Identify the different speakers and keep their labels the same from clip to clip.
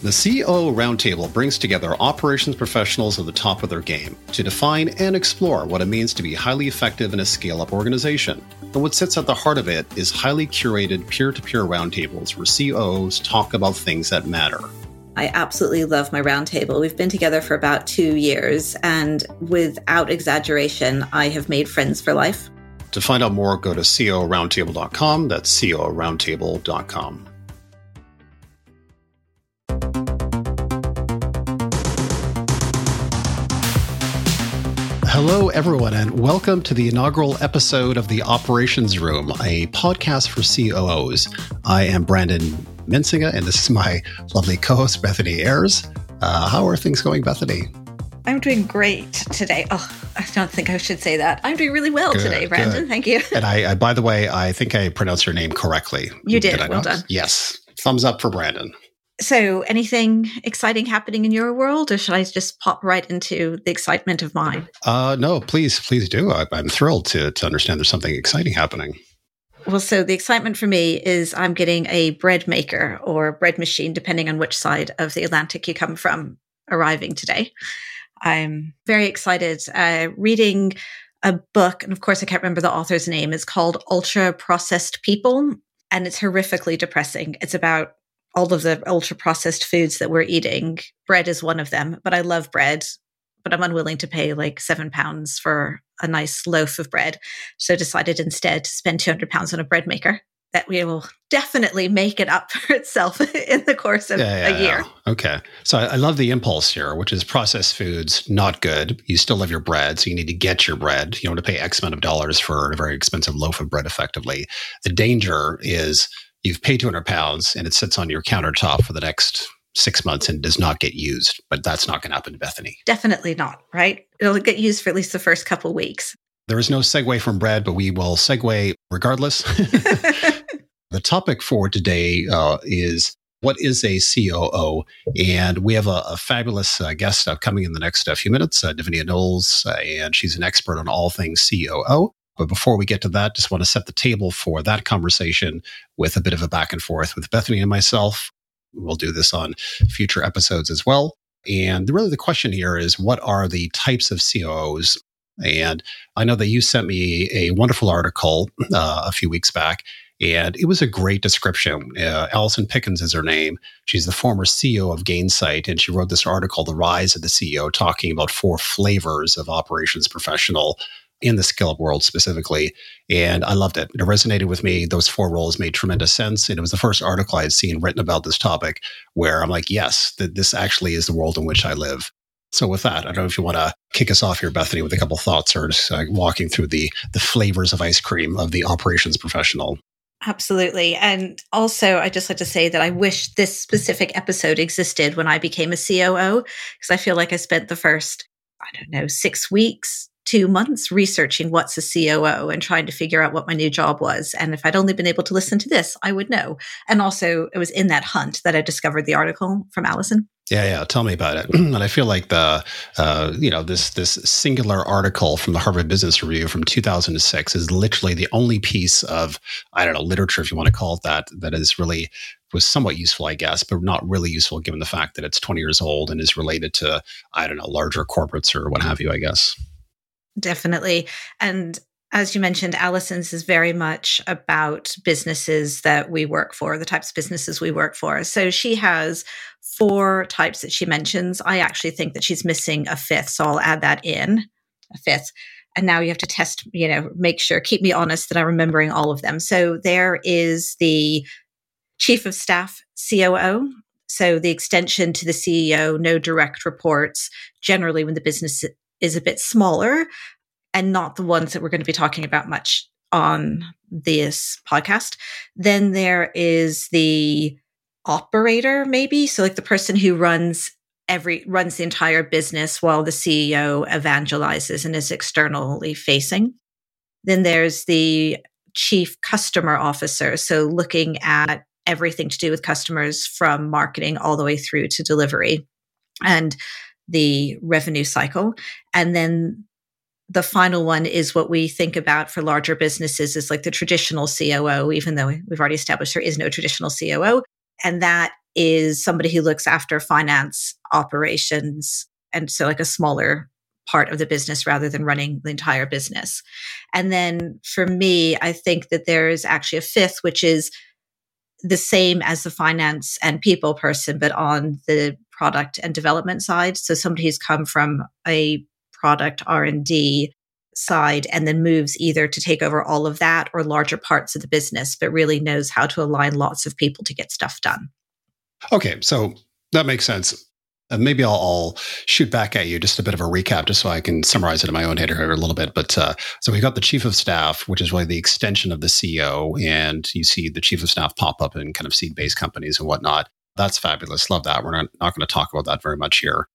Speaker 1: The COO Roundtable brings together operations professionals at the top of their game to define and explore what it means to be highly effective in a scale up organization. And what sits at the heart of it is highly curated peer to peer roundtables where COOs talk about things that matter.
Speaker 2: I absolutely love my roundtable. We've been together for about two years, and without exaggeration, I have made friends for life.
Speaker 1: To find out more, go to cooroundtable.com. That's cooroundtable.com. Hello, everyone, and welcome to the inaugural episode of the Operations Room, a podcast for COOs. I am Brandon Mensinga, and this is my lovely co host, Bethany Ayres. Uh, how are things going, Bethany?
Speaker 2: I'm doing great today. Oh, I don't think I should say that. I'm doing really well good, today, Brandon.
Speaker 1: Good.
Speaker 2: Thank you.
Speaker 1: And I, I, by the way, I think I pronounced your name correctly.
Speaker 2: You did. did well done.
Speaker 1: Yes. Thumbs up for Brandon.
Speaker 2: So, anything exciting happening in your world, or should I just pop right into the excitement of mine?
Speaker 1: Uh, no, please, please do. I, am thrilled to, to understand there's something exciting happening.
Speaker 2: Well, so the excitement for me is I'm getting a bread maker or bread machine, depending on which side of the Atlantic you come from, arriving today. I'm very excited. Uh, reading a book, and of course, I can't remember the author's name. It's called Ultra Processed People, and it's horrifically depressing. It's about all of the ultra processed foods that we're eating. Bread is one of them, but I love bread, but I'm unwilling to pay like seven pounds for a nice loaf of bread. So decided instead to spend 200 pounds on a bread maker that we will definitely make it up for itself in the course of yeah, yeah, a year.
Speaker 1: Yeah. Okay. So I love the impulse here, which is processed foods, not good. You still love your bread. So you need to get your bread. You don't want to pay X amount of dollars for a very expensive loaf of bread effectively. The danger is you've paid 200 pounds and it sits on your countertop for the next six months and does not get used. But that's not going to happen to Bethany.
Speaker 2: Definitely not, right? It'll get used for at least the first couple weeks.
Speaker 1: There is no segue from bread, but we will segue regardless. the topic for today uh, is what is a COO? And we have a, a fabulous uh, guest uh, coming in the next uh, few minutes, uh, Divinia Knowles, uh, and she's an expert on all things COO. But before we get to that, just want to set the table for that conversation with a bit of a back and forth with Bethany and myself. We'll do this on future episodes as well. And really, the question here is what are the types of COOs? And I know that you sent me a wonderful article uh, a few weeks back, and it was a great description. Uh, Allison Pickens is her name. She's the former CEO of Gainsight, and she wrote this article, The Rise of the COO, talking about four flavors of operations professional in the skill up world specifically. And I loved it. It resonated with me. Those four roles made tremendous sense. And it was the first article I had seen written about this topic where I'm like, yes, that this actually is the world in which I live. So with that, I don't know if you want to kick us off here, Bethany, with a couple thoughts or just uh, walking through the the flavors of ice cream of the operations professional.
Speaker 2: Absolutely. And also, I just like to say that I wish this specific episode existed when I became a COO, because I feel like I spent the first, I don't know, six weeks two months researching what's a COO and trying to figure out what my new job was. And if I'd only been able to listen to this, I would know. And also, it was in that hunt that I discovered the article from Allison.
Speaker 1: Yeah, yeah. Tell me about it. and I feel like the, uh, you know, this this singular article from the Harvard Business Review from 2006 is literally the only piece of I don't know literature, if you want to call it that, that is really was somewhat useful, I guess, but not really useful given the fact that it's 20 years old and is related to I don't know larger corporates or what have you. I guess.
Speaker 2: Definitely. And as you mentioned, Allison's is very much about businesses that we work for, the types of businesses we work for. So she has four types that she mentions. I actually think that she's missing a fifth. So I'll add that in, a fifth. And now you have to test, you know, make sure, keep me honest that I'm remembering all of them. So there is the chief of staff, COO. So the extension to the CEO, no direct reports. Generally, when the business is a bit smaller and not the ones that we're going to be talking about much on this podcast. Then there is the operator, maybe. So, like the person who runs every runs the entire business while the CEO evangelizes and is externally facing. Then there's the chief customer officer. So, looking at everything to do with customers from marketing all the way through to delivery. And the revenue cycle. And then the final one is what we think about for larger businesses is like the traditional COO, even though we've already established there is no traditional COO. And that is somebody who looks after finance operations. And so, like a smaller part of the business rather than running the entire business. And then for me, I think that there is actually a fifth, which is the same as the finance and people person, but on the product and development side. So somebody who's come from a product R&D side and then moves either to take over all of that or larger parts of the business, but really knows how to align lots of people to get stuff done.
Speaker 1: Okay, so that makes sense. And maybe I'll, I'll, shoot back at you just a bit of a recap, just so I can summarize it in my own head here a little bit. But uh, so we got the chief of staff, which is really the extension of the CEO, and you see the chief of staff pop up in kind of seed-based companies and whatnot. That's fabulous. Love that. We're not, not going to talk about that very much here.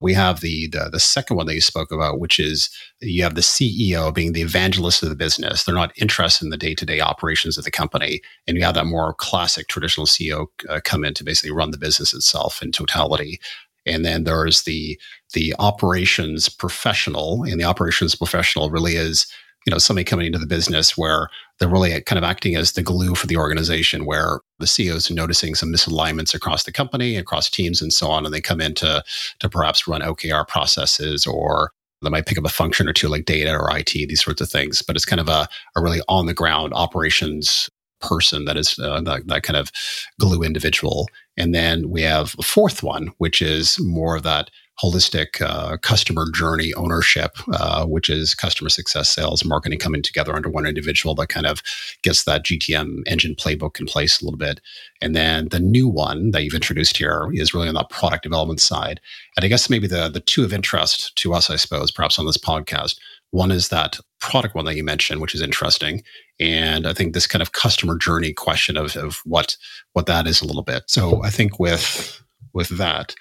Speaker 1: We have the, the the second one that you spoke about, which is you have the CEO being the evangelist of the business. They're not interested in the day to day operations of the company, and you have that more classic traditional CEO uh, come in to basically run the business itself in totality. And then there's the the operations professional, and the operations professional really is you know somebody coming into the business where they're really kind of acting as the glue for the organization where the ceos are noticing some misalignments across the company across teams and so on and they come in to to perhaps run okr processes or they might pick up a function or two like data or it these sorts of things. But it's kind of a, a really on the ground operations person that is uh, that, that kind of glue individual. And then we have a fourth one which is more of that holistic uh, customer journey ownership, uh, which is customer success, sales, marketing coming together under one individual that kind of gets that GTM engine playbook in place a little bit. And then the new one that you've introduced here is really on that product development side. And I guess maybe the the two of interest to us, I suppose, perhaps on this podcast. One is that product one that you mentioned, which is interesting. And I think this kind of customer journey question of, of what what that is a little bit. So I think with with that,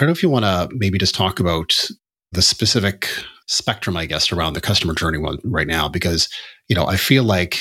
Speaker 1: don't know if you want to maybe just talk about the specific spectrum, I guess, around the customer journey one right now, because you know I feel like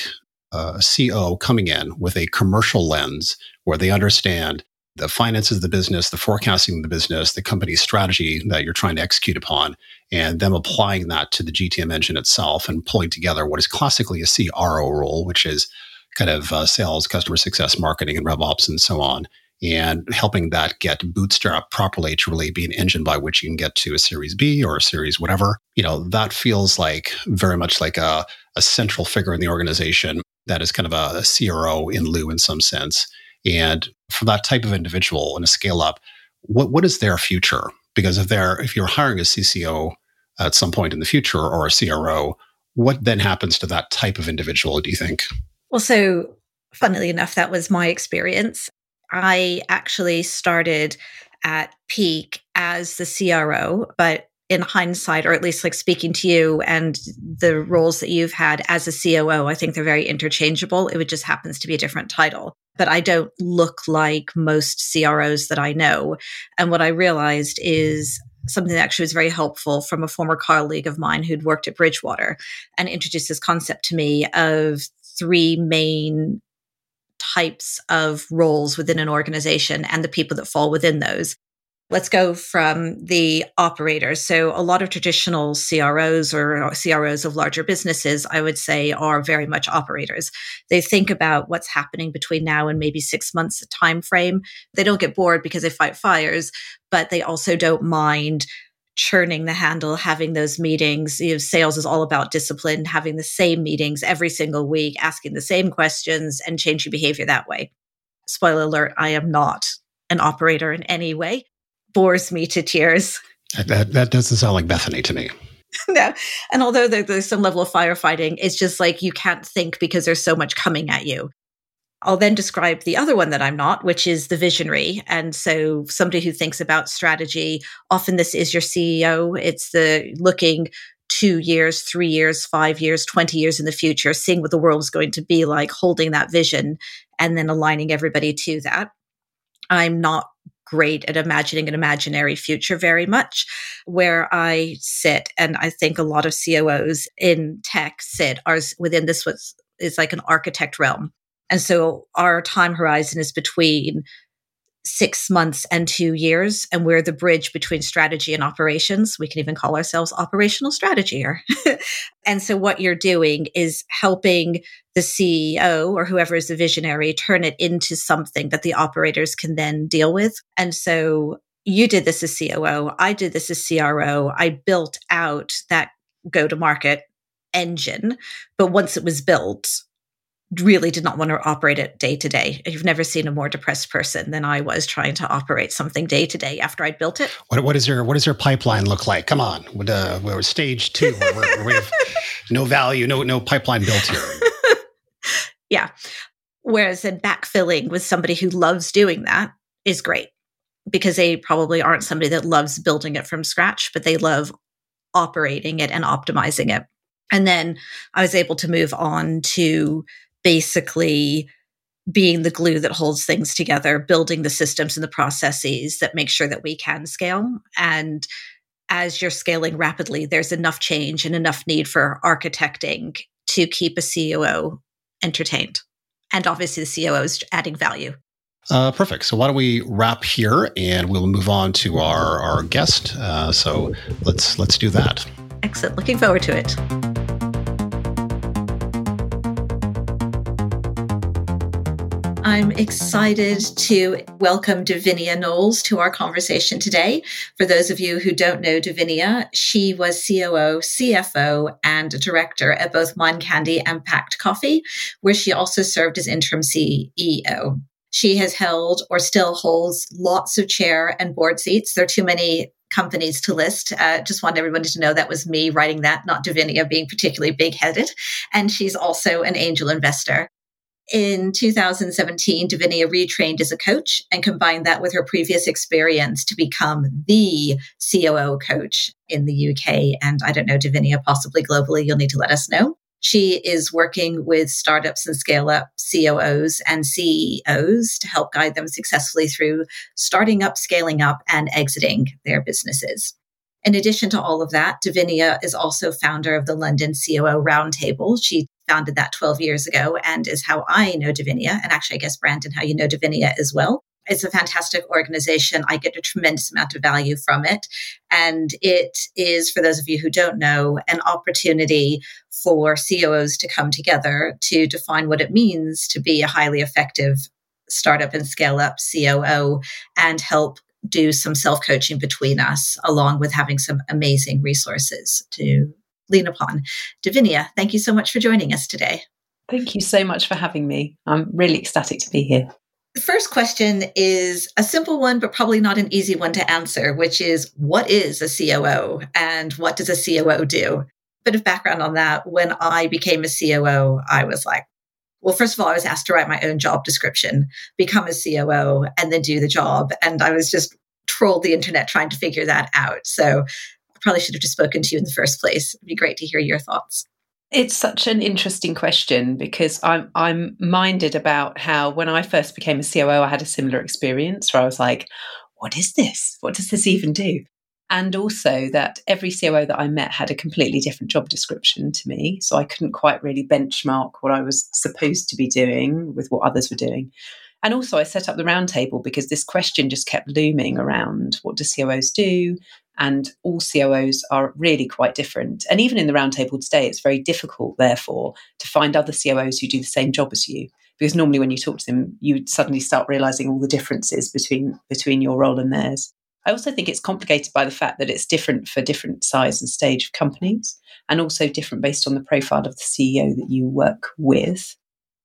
Speaker 1: a CO coming in with a commercial lens where they understand the finances of the business, the forecasting of the business, the company's strategy that you're trying to execute upon, and them applying that to the GTM engine itself and pulling together what is classically a CRO role, which is kind of uh, sales, customer success, marketing, and RevOps, and so on, and helping that get bootstrapped properly to really be an engine by which you can get to a series B or a series whatever. You know, that feels like very much like a, a central figure in the organization that is kind of a, a CRO in lieu in some sense. And for that type of individual in a scale up, what, what is their future? Because if they're if you're hiring a CCO at some point in the future or a CRO, what then happens to that type of individual, do you think?
Speaker 2: Well, so funnily enough, that was my experience. I actually started at Peak as the CRO, but in hindsight, or at least like speaking to you and the roles that you've had as a COO, I think they're very interchangeable. It would just happens to be a different title. But I don't look like most CROs that I know. And what I realized is something that actually was very helpful from a former colleague of mine who'd worked at Bridgewater and introduced this concept to me of three main types of roles within an organization and the people that fall within those. Let's go from the operators. So, a lot of traditional CROs or CROs of larger businesses, I would say, are very much operators. They think about what's happening between now and maybe six months time frame. They don't get bored because they fight fires, but they also don't mind churning the handle, having those meetings. You know, sales is all about discipline, having the same meetings every single week, asking the same questions and changing behavior that way. Spoiler alert, I am not an operator in any way. Bores me to tears.
Speaker 1: That, that doesn't sound like Bethany to me.
Speaker 2: no. And although there's some level of firefighting, it's just like you can't think because there's so much coming at you. I'll then describe the other one that I'm not, which is the visionary. And so somebody who thinks about strategy, often this is your CEO. It's the looking two years, three years, five years, 20 years in the future, seeing what the world is going to be like, holding that vision and then aligning everybody to that. I'm not great at imagining an imaginary future very much. Where I sit, and I think a lot of COOs in tech sit, are within this was is like an architect realm and so our time horizon is between six months and two years, and we're the bridge between strategy and operations. We can even call ourselves operational strategy. and so, what you're doing is helping the CEO or whoever is the visionary turn it into something that the operators can then deal with. And so, you did this as COO, I did this as CRO. I built out that go to market engine. But once it was built, really did not want to operate it day to day. You've never seen a more depressed person than I was trying to operate something day to day after I'd built it.
Speaker 1: What, what is your what does your pipeline look like? Come on, uh, we're stage two. Where, we have no value, no no pipeline built here.
Speaker 2: yeah. Whereas in backfilling with somebody who loves doing that is great because they probably aren't somebody that loves building it from scratch, but they love operating it and optimizing it. And then I was able to move on to basically being the glue that holds things together, building the systems and the processes that make sure that we can scale. And as you're scaling rapidly, there's enough change and enough need for architecting to keep a COO entertained. And obviously, the COO is adding value.
Speaker 1: Uh, perfect. So why don't we wrap here, and we'll move on to our our guest. Uh, so let's let's do that.
Speaker 2: Excellent. Looking forward to it. I'm excited to welcome Divinia Knowles to our conversation today. For those of you who don't know Divinia, she was COO, CFO, and director at both Mind Candy and Pact Coffee, where she also served as interim CEO. She has held or still holds lots of chair and board seats. There are too many companies to list. Uh, just want everybody to know that was me writing that, not Divinia being particularly big headed. And she's also an angel investor. In 2017, Divinia retrained as a coach and combined that with her previous experience to become the COO coach in the UK. And I don't know, Divinia, possibly globally, you'll need to let us know. She is working with startups and scale up COOs and CEOs to help guide them successfully through starting up, scaling up, and exiting their businesses. In addition to all of that, Divinia is also founder of the London COO Roundtable. She founded that 12 years ago and is how I know Divinia. And actually, I guess, Brandon, how you know Divinia as well. It's a fantastic organization. I get a tremendous amount of value from it. And it is, for those of you who don't know, an opportunity for COOs to come together to define what it means to be a highly effective startup and scale up COO and help do some self coaching between us, along with having some amazing resources to lean upon. Divinia, thank you so much for joining us today.
Speaker 3: Thank you so much for having me. I'm really ecstatic to be here.
Speaker 2: The first question is a simple one, but probably not an easy one to answer, which is what is a COO and what does a COO do? Bit of background on that. When I became a COO, I was like, well, first of all, I was asked to write my own job description, become a COO, and then do the job. And I was just trolled the internet trying to figure that out. So probably should have just spoken to you in the first place. It'd be great to hear your thoughts.
Speaker 3: It's such an interesting question because I'm I'm minded about how when I first became a COO, I had a similar experience where I was like, "What is this? What does this even do?" And also that every COO that I met had a completely different job description to me, so I couldn't quite really benchmark what I was supposed to be doing with what others were doing. And also, I set up the roundtable because this question just kept looming around: What do COOs do? and all COOs are really quite different. And even in the roundtable today, it's very difficult, therefore, to find other COOs who do the same job as you. Because normally, when you talk to them, you suddenly start realizing all the differences between between your role and theirs. I also think it's complicated by the fact that it's different for different size and stage of companies, and also different based on the profile of the CEO that you work with.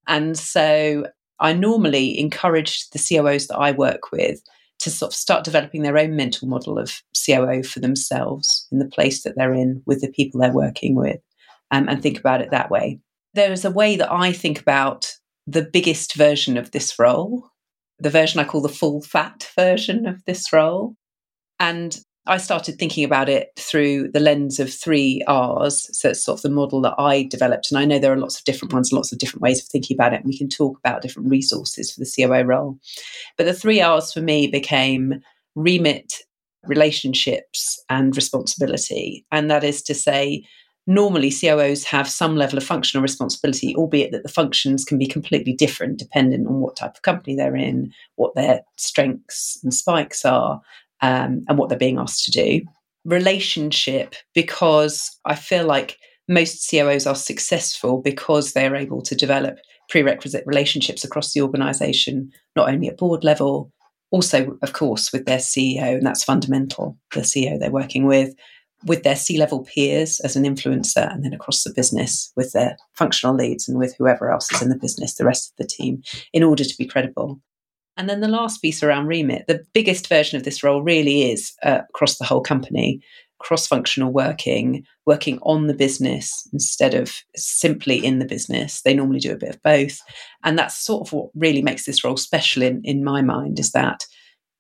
Speaker 3: And so, I normally encourage the COOs that I work with to sort of start developing their own mental model of COO for themselves in the place that they're in with the people they're working with um, and think about it that way. There is a way that I think about the biggest version of this role, the version I call the full fat version of this role. And I started thinking about it through the lens of three R's. So it's sort of the model that I developed. And I know there are lots of different ones, lots of different ways of thinking about it. And we can talk about different resources for the COO role. But the three R's for me became remit, relationships, and responsibility. And that is to say, normally COOs have some level of functional responsibility, albeit that the functions can be completely different depending on what type of company they're in, what their strengths and spikes are, um, and what they're being asked to do. Relationship, because I feel like most COOs are successful because they are able to develop prerequisite relationships across the organization, not only at board level, also, of course, with their CEO, and that's fundamental, the CEO they're working with, with their C level peers as an influencer, and then across the business with their functional leads and with whoever else is in the business, the rest of the team, in order to be credible. And then the last piece around remit, the biggest version of this role really is uh, across the whole company, cross functional working, working on the business instead of simply in the business. They normally do a bit of both. And that's sort of what really makes this role special in, in my mind is that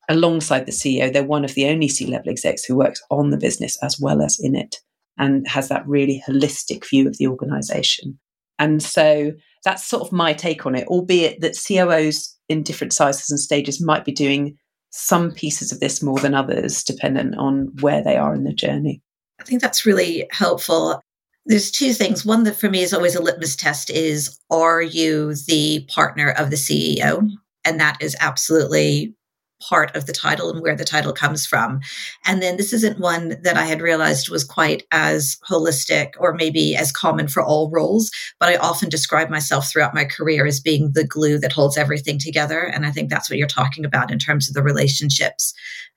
Speaker 3: alongside the CEO, they're one of the only C level execs who works on the business as well as in it and has that really holistic view of the organization. And so that's sort of my take on it, albeit that COOs in different sizes and stages might be doing some pieces of this more than others, dependent on where they are in the journey.
Speaker 2: I think that's really helpful. There's two things. One that for me is always a litmus test is are you the partner of the CEO? And that is absolutely part of the title and where the title comes from. And then this isn't one that I had realized was quite as holistic or maybe as common for all roles, but I often describe myself throughout my career as being the glue that holds everything together. And I think that's what you're talking about in terms of the relationships.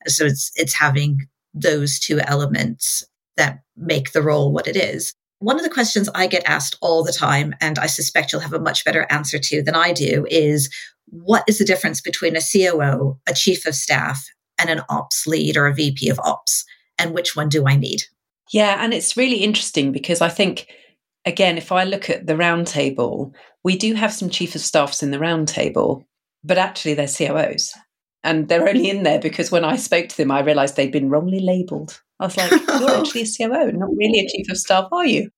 Speaker 2: So it's it's having those two elements that make the role what it is. One of the questions I get asked all the time, and I suspect you'll have a much better answer to than I do, is what is the difference between a COO, a chief of staff, and an ops lead or a VP of ops? And which one do I need?
Speaker 3: Yeah, and it's really interesting because I think, again, if I look at the roundtable, we do have some chief of staffs in the roundtable, but actually they're COOs. And they're only in there because when I spoke to them, I realized they'd been wrongly labeled. I was like, you're actually a COO, not really a chief of staff, are you?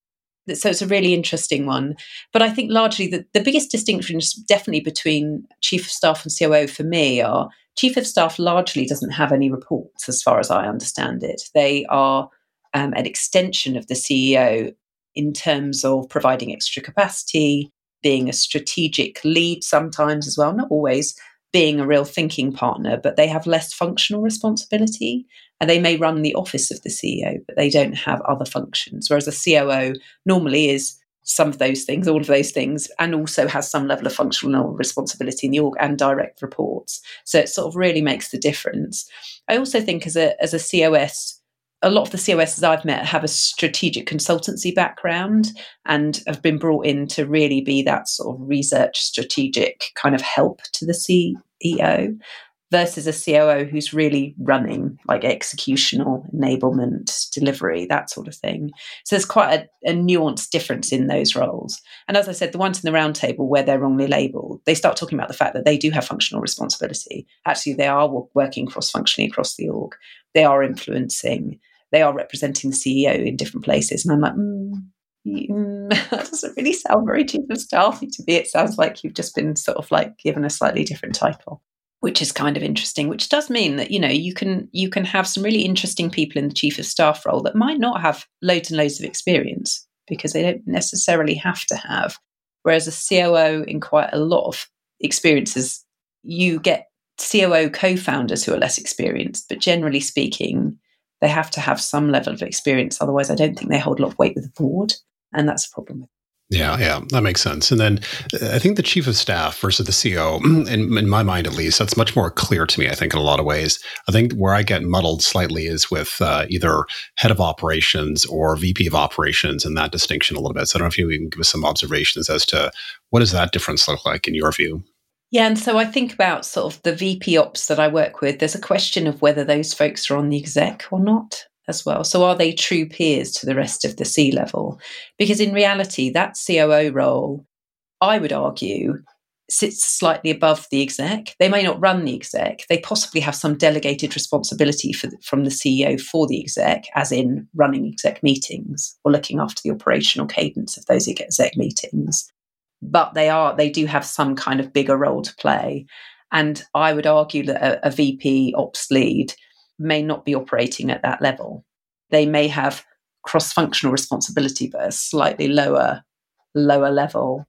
Speaker 3: So it's a really interesting one. But I think largely the, the biggest distinctions definitely between chief of staff and COO for me are chief of staff largely doesn't have any reports as far as I understand it. They are um, an extension of the CEO in terms of providing extra capacity, being a strategic lead sometimes as well, not always being a real thinking partner, but they have less functional responsibility and they may run the office of the CEO, but they don't have other functions. Whereas a COO normally is some of those things, all of those things, and also has some level of functional responsibility in the org and direct reports. So it sort of really makes the difference. I also think as a as a COS, a lot of the COSs I've met have a strategic consultancy background and have been brought in to really be that sort of research strategic kind of help to the CEO versus a COO who's really running like executional enablement, delivery, that sort of thing. So there's quite a, a, nuanced difference in those roles. And as I said, the ones in the roundtable where they're wrongly labeled, they start talking about the fact that they do have functional responsibility. Actually, they are working cross functionally across the org, they are influencing, they are representing the CEO in different places. And I'm like, mm, Mm, that doesn't really sound very chief of staff to me. It sounds like you've just been sort of like given a slightly different title which is kind of interesting which does mean that you know you can you can have some really interesting people in the chief of staff role that might not have loads and loads of experience because they don't necessarily have to have whereas a COO in quite a lot of experiences you get COO co-founders who are less experienced but generally speaking they have to have some level of experience otherwise I don't think they hold a lot of weight with the board and that's a problem
Speaker 1: yeah, yeah, that makes sense. And then uh, I think the chief of staff versus the CEO, in, in, my mind at least, that's much more clear to me, I think, in a lot of ways. I think where I get muddled slightly is with uh, either head of operations or VP of operations and that distinction a little bit. So I don't know if you can give us some observations as to what does that difference look like in your view?
Speaker 3: Yeah, and so I think about sort of the VP ops that I work with. There's a question of whether those folks are on the exec or not as well. So are they true peers to the rest of the C level? Because in reality, that COO role, I would argue, sits slightly above the exec. They may not run the exec. They possibly have some delegated responsibility from the CEO for the exec, as in running exec meetings or looking after the operational cadence of those exec meetings. But they are they do have some kind of bigger role to play. And I would argue that a, a VP ops lead may not be operating at that level. They may have cross-functional responsibility, but a slightly lower lower level.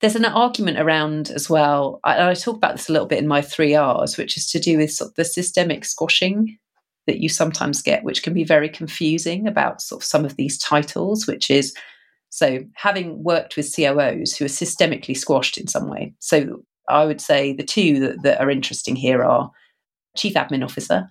Speaker 3: There's an argument around as well. I, I talk about this a little bit in my three R's, which is to do with sort of the systemic squashing that you sometimes get, which can be very confusing about sort of some of these titles, which is so having worked with COOs who are systemically squashed in some way. So I would say the two that, that are interesting here are chief admin officer,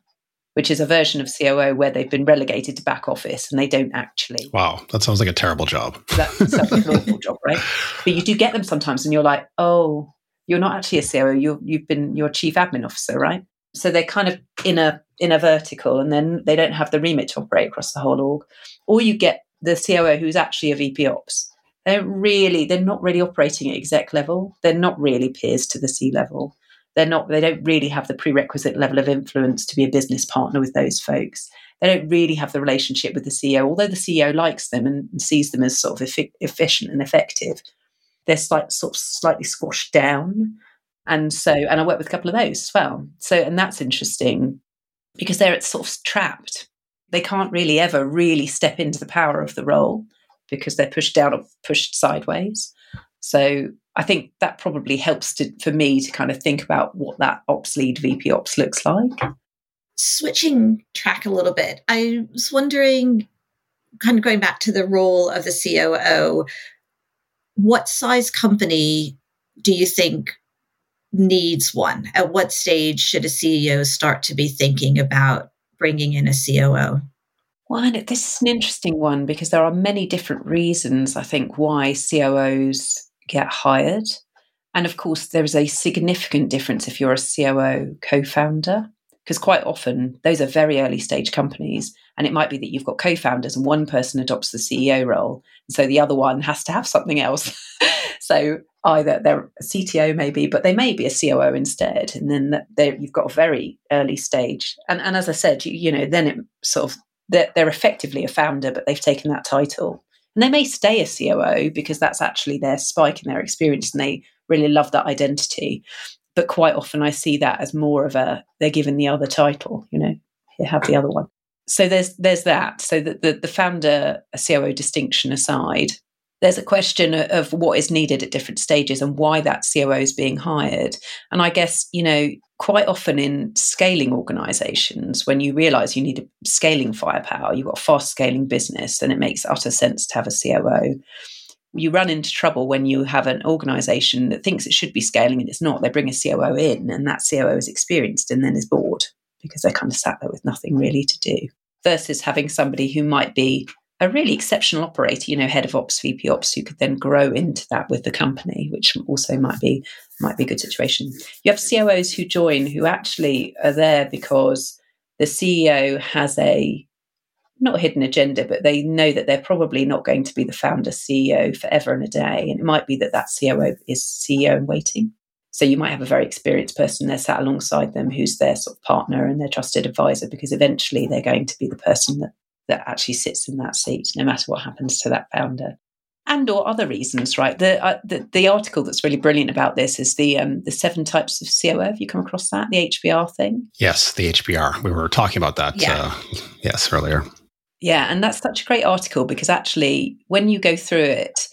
Speaker 3: which is a version of COO where they've been relegated to back office and they don't actually.
Speaker 1: Wow, that sounds like a terrible job.
Speaker 3: That sounds like an awful job, right? But you do get them sometimes, and you're like, oh, you're not actually a COO. You're, you've been your chief admin officer, right? So they're kind of in a in a vertical, and then they don't have the remit to operate across the whole org. Or you get the COO who's actually a VP Ops. They're really they're not really operating at exec level. They're not really peers to the C level they're not they don't really have the prerequisite level of influence to be a business partner with those folks they don't really have the relationship with the ceo although the ceo likes them and sees them as sort of efficient and effective they're slight, sort of slightly squashed down and so and i work with a couple of those as well so and that's interesting because they're sort of trapped they can't really ever really step into the power of the role because they're pushed down or pushed sideways so I think that probably helps to, for me to kind of think about what that ops lead VP ops looks like.
Speaker 2: Switching track a little bit, I was wondering, kind of going back to the role of the COO, what size company do you think needs one? At what stage should a CEO start to be thinking about bringing in a COO?
Speaker 3: Well, this is an interesting one because there are many different reasons, I think, why COOs get hired. And of course, there is a significant difference if you're a COO co founder, because quite often those are very early stage companies. And it might be that you've got co founders and one person adopts the CEO role. And so the other one has to have something else. so either they're a CTO, maybe, but they may be a COO instead. And then you've got a very early stage. And, and as I said, you, you know, then it sort of, they're, they're effectively a founder, but they've taken that title. And they may stay a COO because that's actually their spike in their experience and they really love that identity. But quite often I see that as more of a they're given the other title, you know, you have the other one. So there's there's that. So that the, the founder COO distinction aside, there's a question of what is needed at different stages and why that COO is being hired. And I guess, you know, quite often in scaling organizations, when you realize you need a scaling firepower, you've got a fast scaling business, then it makes utter sense to have a COO. You run into trouble when you have an organization that thinks it should be scaling and it's not. They bring a COO in, and that COO is experienced and then is bored because they're kind of sat there with nothing really to do. Versus having somebody who might be a really exceptional operator, you know, head of ops, VP ops, who could then grow into that with the company, which also might be might be a good situation. You have COOs who join who actually are there because the CEO has a not hidden agenda, but they know that they're probably not going to be the founder CEO forever and a day, and it might be that that COO is CEO in waiting. So you might have a very experienced person there sat alongside them who's their sort of partner and their trusted advisor because eventually they're going to be the person that that actually sits in that seat, no matter what happens to that founder. And or other reasons, right? The, uh, the, the article that's really brilliant about this is the um, the seven types of COO. Have you come across that? The HBR thing?
Speaker 1: Yes, the HBR. We were talking about that. Yeah. Uh, yes, earlier.
Speaker 3: Yeah, and that's such a great article because actually, when you go through it,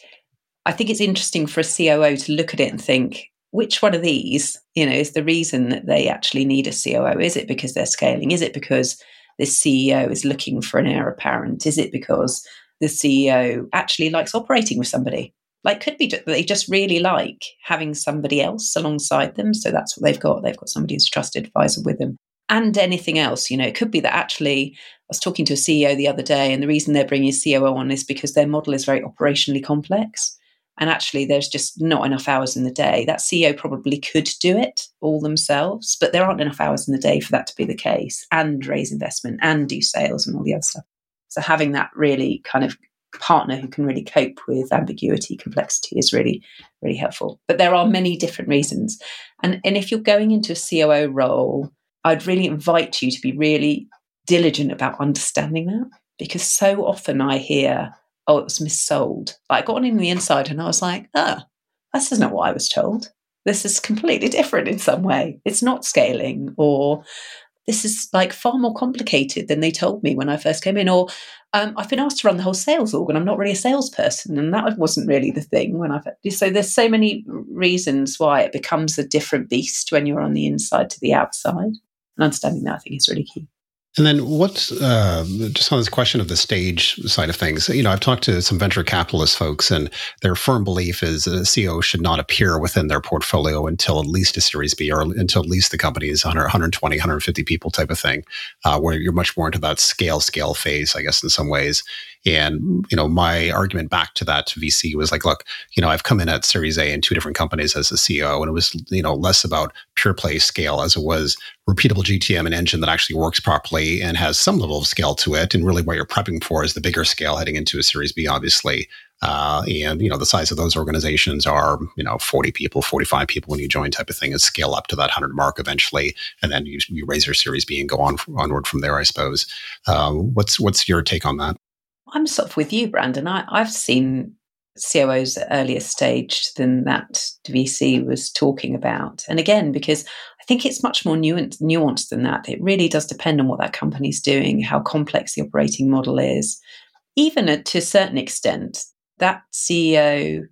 Speaker 3: I think it's interesting for a COO to look at it and think, which one of these, you know, is the reason that they actually need a COO? Is it because they're scaling? Is it because this CEO is looking for an heir apparent? Is it because the CEO actually likes operating with somebody? Like, could be that they just really like having somebody else alongside them. So that's what they've got. They've got somebody who's a trusted advisor with them. And anything else, you know, it could be that actually I was talking to a CEO the other day, and the reason they're bringing a COO on is because their model is very operationally complex and actually there's just not enough hours in the day. That CEO probably could do it all themselves, but there aren't enough hours in the day for that to be the case and raise investment and do sales and all the other stuff. So having that really kind of partner who can really cope with ambiguity, complexity is really, really helpful. But there are many different reasons. And, and if you're going into a COO role, I'd really invite you to be really diligent about understanding that because so often I hear oh, it was missold. I got on in the inside and I was like, oh, this is not what I was told. This is completely different in some way. It's not scaling or this is like far more complicated than they told me when I first came in. Or um, I've been asked to run the whole sales org and I'm not really a salesperson. And that wasn't really the thing when I've, so there's so many reasons why it becomes a different beast when you're on the inside to the outside. And understanding that I think is really key.
Speaker 1: And then what's uh, just on this question of the stage side of things, you know, I've talked to some venture capitalist folks and their firm belief is a CEO should not appear within their portfolio until at least a series B or until at least the company is 100, 120, 150 people type of thing, uh, where you're much more into that scale, scale phase, I guess, in some ways. And, you know, my argument back to that VC was like, look, you know, I've come in at Series A in two different companies as a CEO, and it was, you know, less about pure play scale as it was repeatable GTM and engine that actually works properly and has some level of scale to it. And really what you're prepping for is the bigger scale heading into a Series B, obviously. Uh, and you know the size of those organizations are you know 40 people 45 people when you join type of thing and scale up to that 100 mark eventually and then you, you raise your series b and go on onward from there i suppose uh, what's what's your take on that
Speaker 3: I'm sort of with you, Brandon. I, I've seen COOs at earlier stage than that VC was talking about. And again, because I think it's much more nuanced, than that. It really does depend on what that company's doing, how complex the operating model is. Even to a certain extent, that CEO,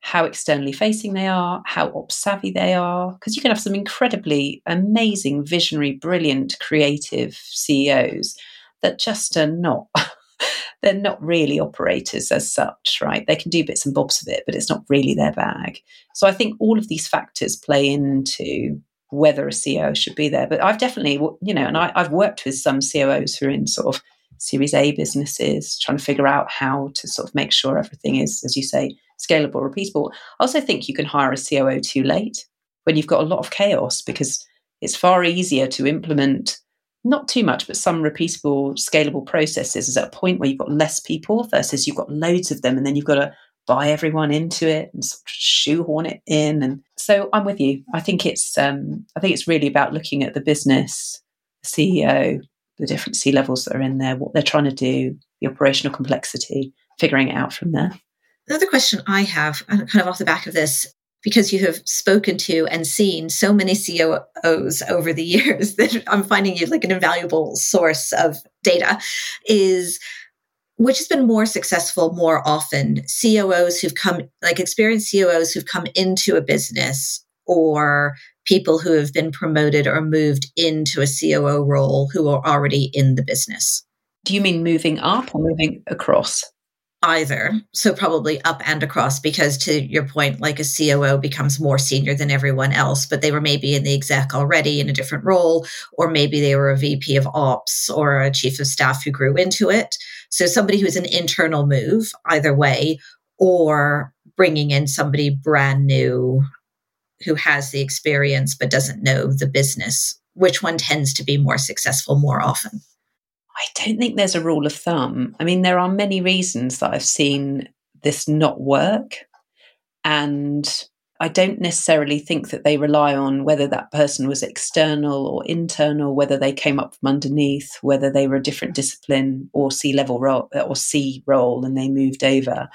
Speaker 3: how externally facing they are, how ops savvy they are, because you can have some incredibly amazing, visionary, brilliant, creative CEOs that just are not. they're not really operators as such, right? They can do bits and bobs of it, but it's not really their bag. So I think all of these factors play into whether a CEO should be there. But I've definitely, you know, and I, have worked with some COOs who are in sort of Series A businesses, trying to figure out how to sort of make sure everything is, as you say, scalable, repeatable. I also think you can hire a COO too late when you've got a lot of chaos because it's far easier to implement not too much, but some repeatable, scalable processes is at a point where you've got less people versus you've got loads of them, and then you've got to buy everyone into it and sort of shoehorn it in. And so I'm with you. I think it's um, I think it's really about looking at the business, the CEO, the different C levels that are in there, what they're trying to do, the operational complexity, figuring it out from there.
Speaker 2: Another question I have, kind of off the back of this, because you have spoken to and seen so many COOs over the years that I'm finding you like an invaluable source of data is which has been more successful more often COOs who've come like experienced COOs who've come into a business or people who have been promoted or moved into a COO role who are already in the business.
Speaker 3: Do you mean moving up or moving across?
Speaker 2: Either. So probably up and across because to your point, like a COO becomes more senior than everyone else, but they were maybe in the exec already in a different role, or maybe they were a VP of ops or a chief of staff who grew into it. So somebody who's an internal move either way, or bringing in somebody brand new who has the experience but doesn't know the business. Which one tends to be more successful more often?
Speaker 3: I don't think there's a rule of thumb. I mean, there are many reasons that I've seen this not work. And I don't necessarily think that they rely on whether that person was external or internal, whether they came up from underneath, whether they were a different discipline or C level role or C role and they moved over.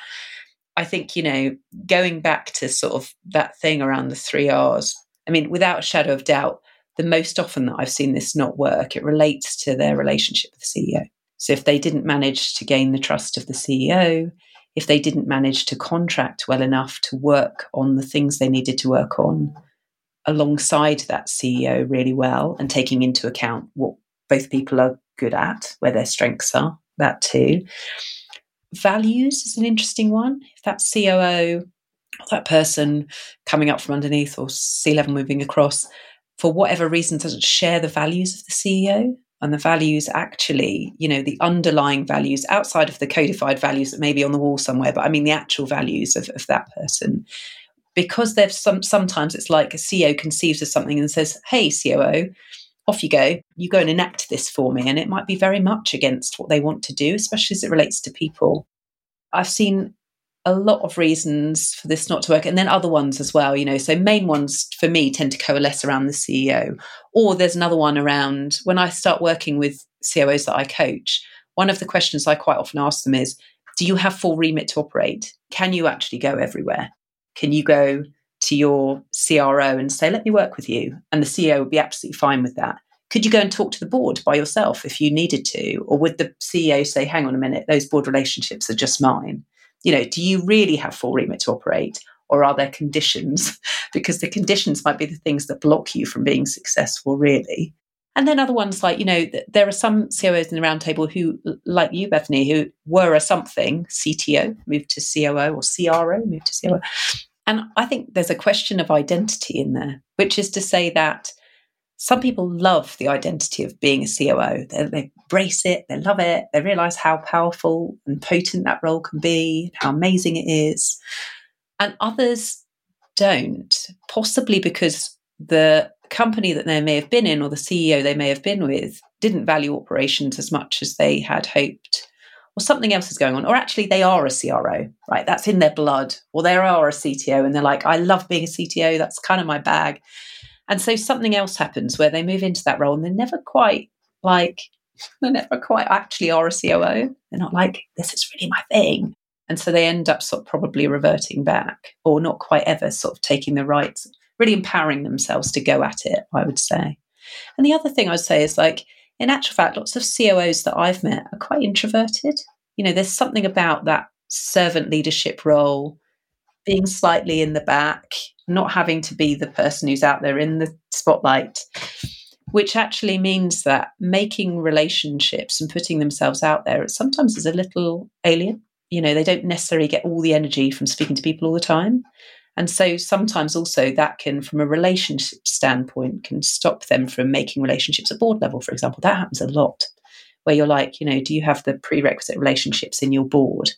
Speaker 3: I think, you know, going back to sort of that thing around the three R's, I mean, without a shadow of doubt, the most often that I've seen this not work, it relates to their relationship with the CEO. So if they didn't manage to gain the trust of the CEO, if they didn't manage to contract well enough to work on the things they needed to work on alongside that CEO really well and taking into account what both people are good at, where their strengths are, that too. Values is an interesting one. If that COO, that person coming up from underneath or C level moving across, for whatever reason, doesn't share the values of the CEO and the values actually, you know, the underlying values outside of the codified values that may be on the wall somewhere, but I mean the actual values of, of that person. Because there's some sometimes it's like a CEO conceives of something and says, Hey, COO, off you go. You go and enact this for me. And it might be very much against what they want to do, especially as it relates to people. I've seen a lot of reasons for this not to work, and then other ones as well. You know, so main ones for me tend to coalesce around the CEO, or there's another one around when I start working with COOs that I coach. One of the questions I quite often ask them is, "Do you have full remit to operate? Can you actually go everywhere? Can you go to your CRO and say, "Let me work with you," and the CEO would be absolutely fine with that? Could you go and talk to the board by yourself if you needed to? Or would the CEO say, hang on a minute, those board relationships are just mine? You know, do you really have full remit to operate? Or are there conditions? because the conditions might be the things that block you from being successful, really. And then other ones like, you know, there are some COOs in the roundtable who, like you, Bethany, who were a something, CTO, moved to COO, or CRO, moved to COO. And I think there's a question of identity in there, which is to say that some people love the identity of being a COO. They, they embrace it, they love it, they realize how powerful and potent that role can be, how amazing it is. And others don't, possibly because the company that they may have been in or the CEO they may have been with didn't value operations as much as they had hoped, or something else is going on, or actually they are a CRO, right? That's in their blood, or they are a CTO and they're like, I love being a CTO, that's kind of my bag. And so something else happens where they move into that role and they're never quite like, they're never quite actually are a COO. They're not like, this is really my thing. And so they end up sort of probably reverting back or not quite ever sort of taking the right really empowering themselves to go at it, I would say. And the other thing I would say is like, in actual fact, lots of COOs that I've met are quite introverted. You know, there's something about that servant leadership role, being slightly in the back, not having to be the person who's out there in the spotlight, which actually means that making relationships and putting themselves out there sometimes is a little alien. You know, they don't necessarily get all the energy from speaking to people all the time. And so sometimes also that can, from a relationship standpoint, can stop them from making relationships at board level, for example. That happens a lot where you're like, you know, do you have the prerequisite relationships in your board?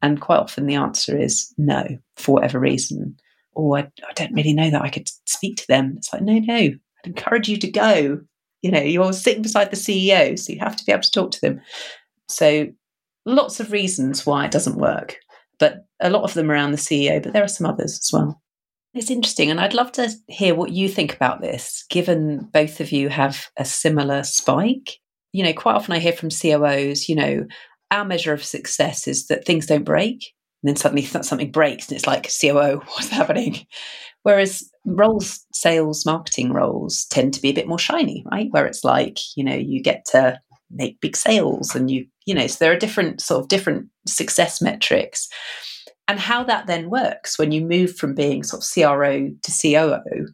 Speaker 3: And quite often the answer is no, for whatever reason. Or I, I don't really know that I could speak to them. It's like, no, no, I'd encourage you to go. You know, you're sitting beside the CEO, so you have to be able to talk to them. So lots of reasons why it doesn't work but a lot of them around the CEO, but there are some others as well. It's interesting, and I'd love to hear what you think about this, given both of you have a similar spike. You know, quite often I hear from COOs, you know, our measure of success is that things don't break. And then suddenly something breaks and it's like, COO, what's happening? Whereas roles, sales, marketing roles tend to be a bit more shiny, right? Where it's like, you know, you get to make big sales and you you know so there are different sort of different success metrics and how that then works when you move from being sort of CRO to COO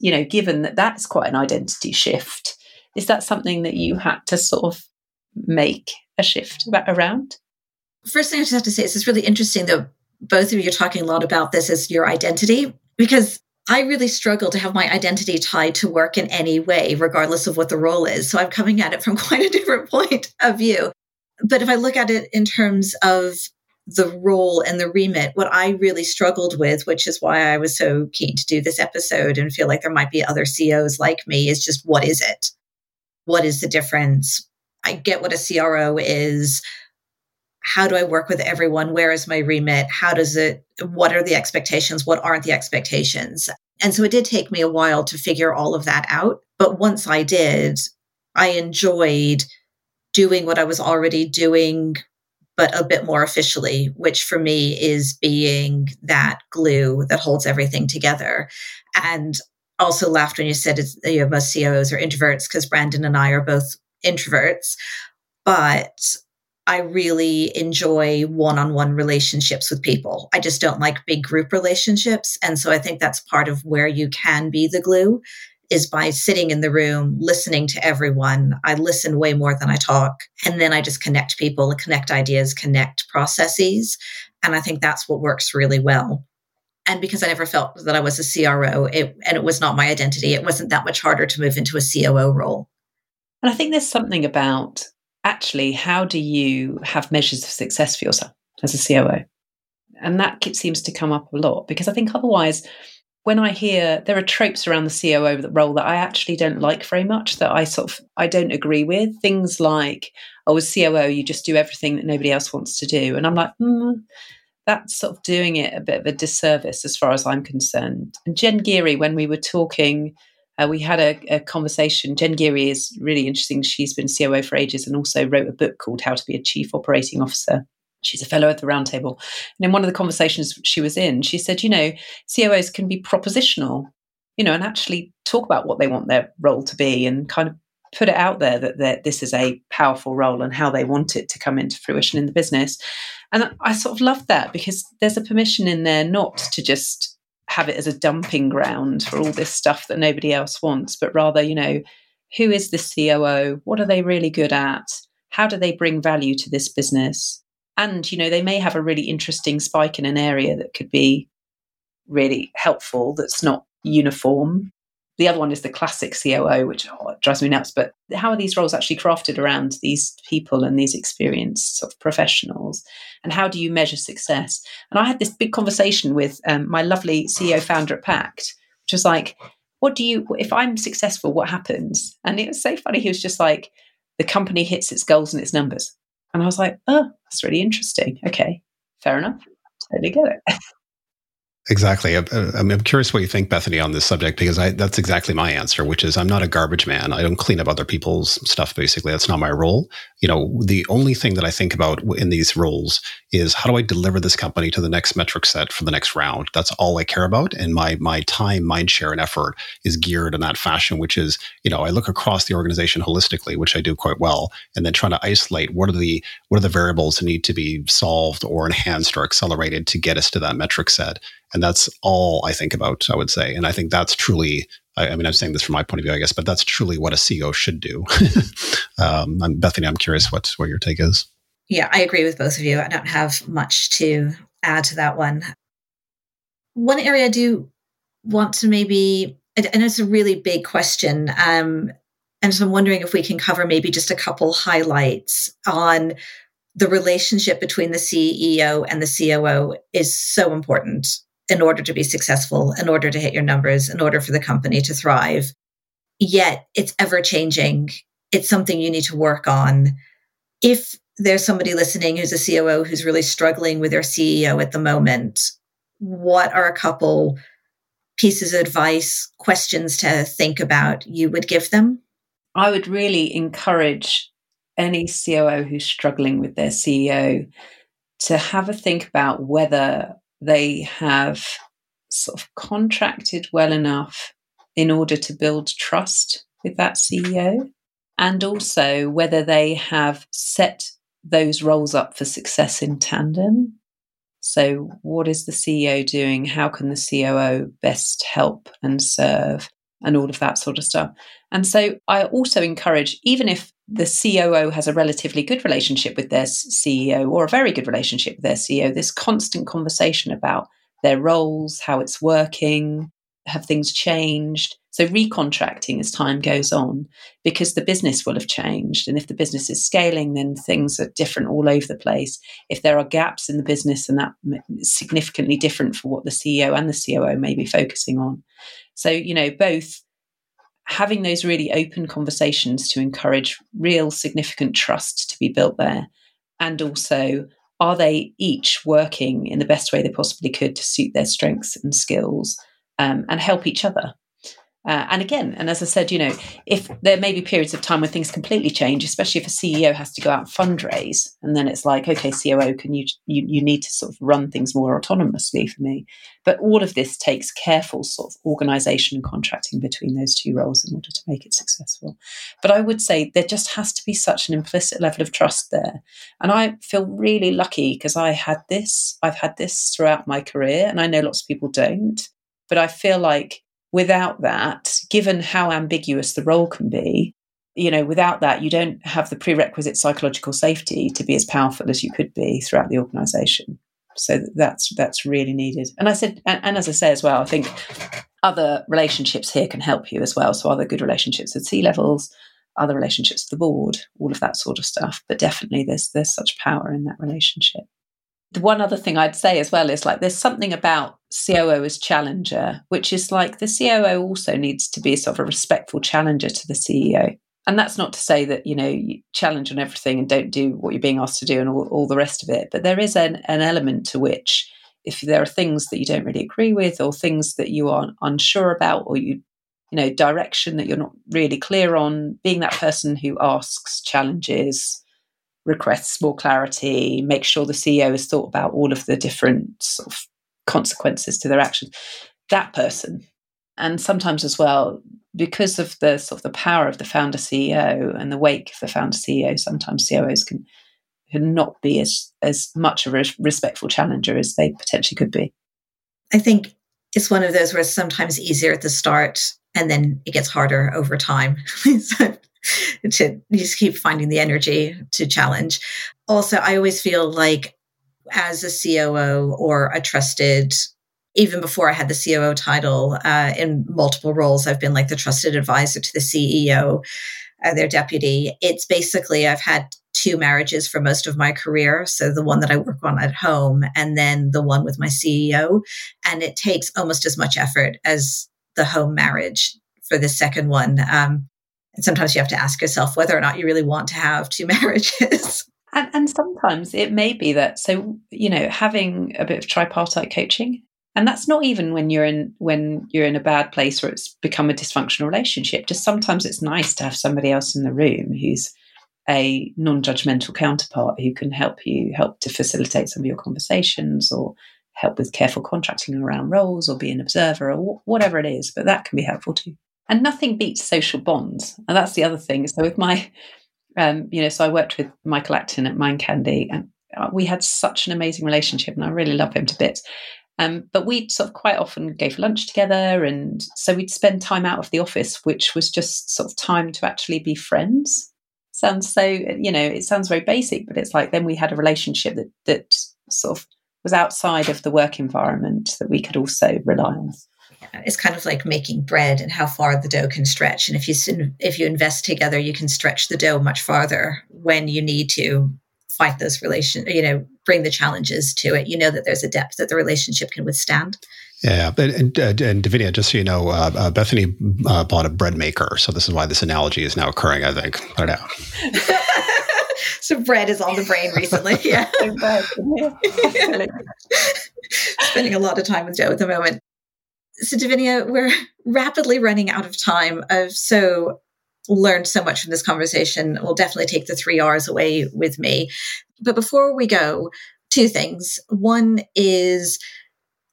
Speaker 3: you know given that that's quite an identity shift is that something that you had to sort of make a shift around
Speaker 2: first thing i just have to say is it's really interesting that both of you are talking a lot about this as your identity because I really struggle to have my identity tied to work in any way, regardless of what the role is. So I'm coming at it from quite a different point of view. But if I look at it in terms of the role and the remit, what I really struggled with, which is why I was so keen to do this episode and feel like there might be other COOs like me, is just what is it? What is the difference? I get what a CRO is how do I work with everyone? Where is my remit? How does it, what are the expectations? What aren't the expectations? And so it did take me a while to figure all of that out. But once I did, I enjoyed doing what I was already doing, but a bit more officially, which for me is being that glue that holds everything together. And also laughed when you said it's, you know, most COOs are introverts because Brandon and I are both introverts. But I really enjoy one on one relationships with people. I just don't like big group relationships. And so I think that's part of where you can be the glue is by sitting in the room, listening to everyone. I listen way more than I talk. And then I just connect people, connect ideas, connect processes. And I think that's what works really well. And because I never felt that I was a CRO, it, and it was not my identity, it wasn't that much harder to move into a COO role.
Speaker 3: And I think there's something about actually, how do you have measures of success for yourself as a COO? And that seems to come up a lot because I think otherwise, when I hear there are tropes around the COO role that I actually don't like very much, that I sort of I don't agree with. Things like, oh, as COO, you just do everything that nobody else wants to do, and I'm like, mm, that's sort of doing it a bit of a disservice as far as I'm concerned. And Jen Geary, when we were talking uh, we had a, a, conversation. Jen Geary is really interesting. She's been COO for ages and also wrote a book called How to Be a Chief Operating Officer. She's a fellow at the Roundtable. And in one of the conversations she was in, she said, you know, COOs can be propositional, you know, and actually talk about what they want their role to be and kind of put it out there that, that this is a powerful role and how they want it to come into fruition in the business. And I sort of love that because there's a permission in there not to just have it as a dumping ground for all this stuff that nobody else wants, but rather, you know, who is the COO? What are they really good at? How do they bring value to this business? And, you know, they may have a really interesting spike in an area that could be really helpful that's not uniform. The other one is the classic COO, which oh, drives me nuts. But how are these roles actually crafted around these people and these experienced sort of professionals? And how do you measure success? And I had this big conversation with um, my lovely CEO founder at Pact, which was like, what do you, if I'm successful, what happens? And it was so funny. He was just like, the company hits its goals and its numbers. And I was like, oh, that's really interesting. Okay, fair enough. Totally get it.
Speaker 1: Exactly. I'm, I'm curious what you think, Bethany, on this subject because I, that's exactly my answer, which is I'm not a garbage man. I don't clean up other people's stuff. Basically, that's not my role. You know, the only thing that I think about in these roles is how do I deliver this company to the next metric set for the next round? That's all I care about, and my my time, mind share, and effort is geared in that fashion. Which is, you know, I look across the organization holistically, which I do quite well, and then trying to isolate what are the what are the variables that need to be solved or enhanced or accelerated to get us to that metric set and that's all I think about, I would say. And I think that's truly, I, I mean, I'm saying this from my point of view, I guess, but that's truly what a CEO should do. um, I'm, Bethany, I'm curious what, what your take is.
Speaker 2: Yeah, I agree with both of you. I don't have much to add to that one. One area I do want to maybe, and it's a really big question. Um, and so I'm wondering if we can cover maybe just a couple highlights on the relationship between the CEO and the COO is so important in order to be successful, in order to hit your numbers, in order for the company to thrive. Yet it's ever changing. It's something you need to work on. If there's somebody listening who's a COO who's really struggling with their CEO at the moment, what are a couple pieces of advice, questions to think about you would give them?
Speaker 3: I would really encourage any COO who's struggling with their CEO to have a think about whether they have sort of contracted well enough in order to build trust with that CEO, and also whether they have set those roles up for success in tandem. So, what is the CEO doing? How can the COO best help and serve? And all of that sort of stuff. And so, I also encourage, even if the COO has a relatively good relationship with their CEO or a very good relationship with their CEO, this constant conversation about their roles, how it's working, have things changed? So, recontracting as time goes on because the business will have changed. And if the business is scaling, then things are different all over the place. If there are gaps in the business, and that is significantly different for what the CEO and the COO may be focusing on. So, you know, both having those really open conversations to encourage real significant trust to be built there. And also, are they each working in the best way they possibly could to suit their strengths and skills um, and help each other? Uh, and again, and as I said, you know, if there may be periods of time when things completely change, especially if a CEO has to go out and fundraise, and then it's like, okay, COO, can you you you need to sort of run things more autonomously for me? But all of this takes careful sort of organisation and contracting between those two roles in order to make it successful. But I would say there just has to be such an implicit level of trust there, and I feel really lucky because I had this. I've had this throughout my career, and I know lots of people don't. But I feel like without that, given how ambiguous the role can be, you know, without that, you don't have the prerequisite psychological safety to be as powerful as you could be throughout the organization. So that's that's really needed. And I said, and, and as I say as well, I think other relationships here can help you as well. So other good relationships at C-levels, other relationships with the board, all of that sort of stuff. But definitely, there's there's such power in that relationship one other thing I'd say as well is like there's something about COO as challenger, which is like the COO also needs to be sort of a respectful challenger to the CEO. And that's not to say that, you know, you challenge on everything and don't do what you're being asked to do and all, all the rest of it. But there is an, an element to which if there are things that you don't really agree with or things that you are unsure about or you you know direction that you're not really clear on being that person who asks challenges requests more clarity, make sure the CEO has thought about all of the different sort of consequences to their actions. That person. And sometimes as well, because of the sort of the power of the founder CEO and the wake of the founder CEO, sometimes COOs can can not be as as much of a respectful challenger as they potentially could be.
Speaker 2: I think it's one of those where it's sometimes easier at the start and then it gets harder over time. so to just keep finding the energy to challenge. Also, I always feel like as a COO or a trusted, even before I had the COO title uh, in multiple roles, I've been like the trusted advisor to the CEO, uh, their deputy. It's basically I've had two marriages for most of my career. So the one that I work on at home and then the one with my CEO. And it takes almost as much effort as the home marriage for the second one. Um, and sometimes you have to ask yourself whether or not you really want to have two marriages.
Speaker 3: And, and sometimes it may be that, so, you know, having a bit of tripartite coaching, and that's not even when you're in when you're in a bad place or it's become a dysfunctional relationship just sometimes it's nice to have somebody else in the room who's a non-judgmental counterpart who can help you help to facilitate some of your conversations or help with careful contracting around roles or be an observer or whatever it is but that can be helpful too and nothing beats social bonds. And that's the other thing. So with my um, you know so i worked with michael acton at mind candy and uh, we had such an amazing relationship and i really love him to bits. Um, but we sort of quite often go for lunch together and so we'd spend time out of the office which was just sort of time to actually be friends. Sounds so you know it sounds very basic but it's like then we had a relationship that that sort of was outside of the work environment that we could also rely on
Speaker 2: it's kind of like making bread and how far the dough can stretch and if you if you invest together you can stretch the dough much farther when you need to fight those relation you know bring the challenges to it you know that there's a depth that the relationship can withstand
Speaker 1: yeah, but and, uh, and Divinia, just so you know, uh, uh, Bethany uh, bought a bread maker, so this is why this analogy is now occurring. I think. I know.
Speaker 2: so bread is on the brain recently. Yeah, spending a lot of time with Joe at the moment so Divinia, we're rapidly running out of time. I've so learned so much from this conversation. We'll definitely take the three R's away with me. But before we go, two things. One is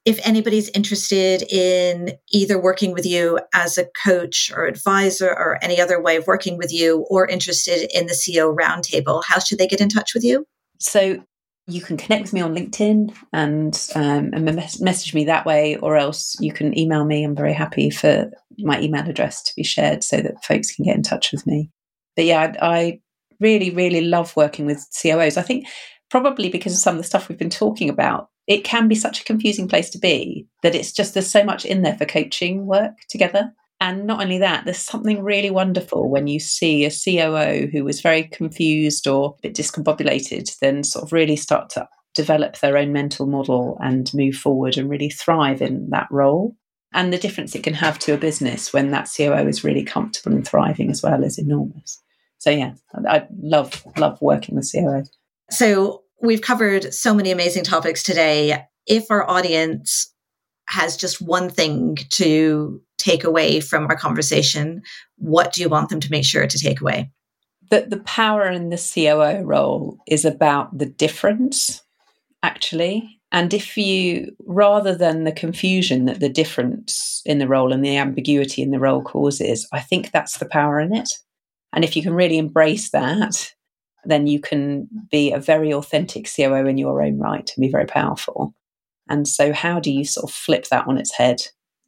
Speaker 2: if anybody's interested in either working with you as a coach or advisor or any other way of working with you or interested in the COO roundtable, how should they get in touch with you?
Speaker 3: So you can connect with me on LinkedIn and um, and message me that way, or else you can email me. I'm very happy for my email address to be shared so that folks can get in touch with me. But yeah, I, I really, really love working with COOs. I think probably because of some of the stuff we've been talking about, it can be such a confusing place to be that it's just there's so much in there for coaching work together. And not only that, there's something really wonderful when you see a COO who was very confused or a bit discombobulated, then sort of really start to develop their own mental model and move forward and really thrive in that role. And the difference it can have to a business when that COO is really comfortable and thriving as well is enormous. So yeah, I love love working with COOs.
Speaker 2: So we've covered so many amazing topics today. If our audience has just one thing to take away from our conversation, what do you want them to make sure to take away?
Speaker 3: That the power in the COO role is about the difference, actually. And if you, rather than the confusion that the difference in the role and the ambiguity in the role causes, I think that's the power in it. And if you can really embrace that, then you can be a very authentic COO in your own right and be very powerful. And so, how do you sort of flip that on its head?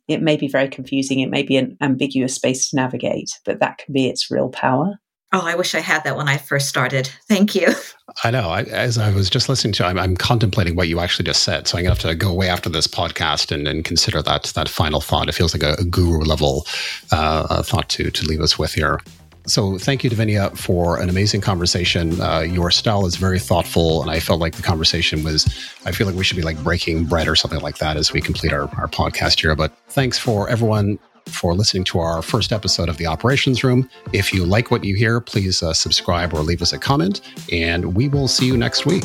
Speaker 3: It may be very confusing, it may be an ambiguous space to navigate, but that can be its real power.
Speaker 2: Oh, I wish I had that when I first started. Thank you.
Speaker 1: I know. I, as I was just listening to, I'm, I'm, contemplating what you actually just said. So I'm going to have to go away after this podcast and, and consider that that final thought. It feels like a, a guru level uh, thought to to leave us with here. So thank you, Divinia, for an amazing conversation. Uh, your style is very thoughtful, and I felt like the conversation was. I feel like we should be like breaking bread or something like that as we complete our, our podcast here. But thanks for everyone for listening to our first episode of the Operations Room. If you like what you hear, please uh, subscribe or leave us a comment, and we will see you next week.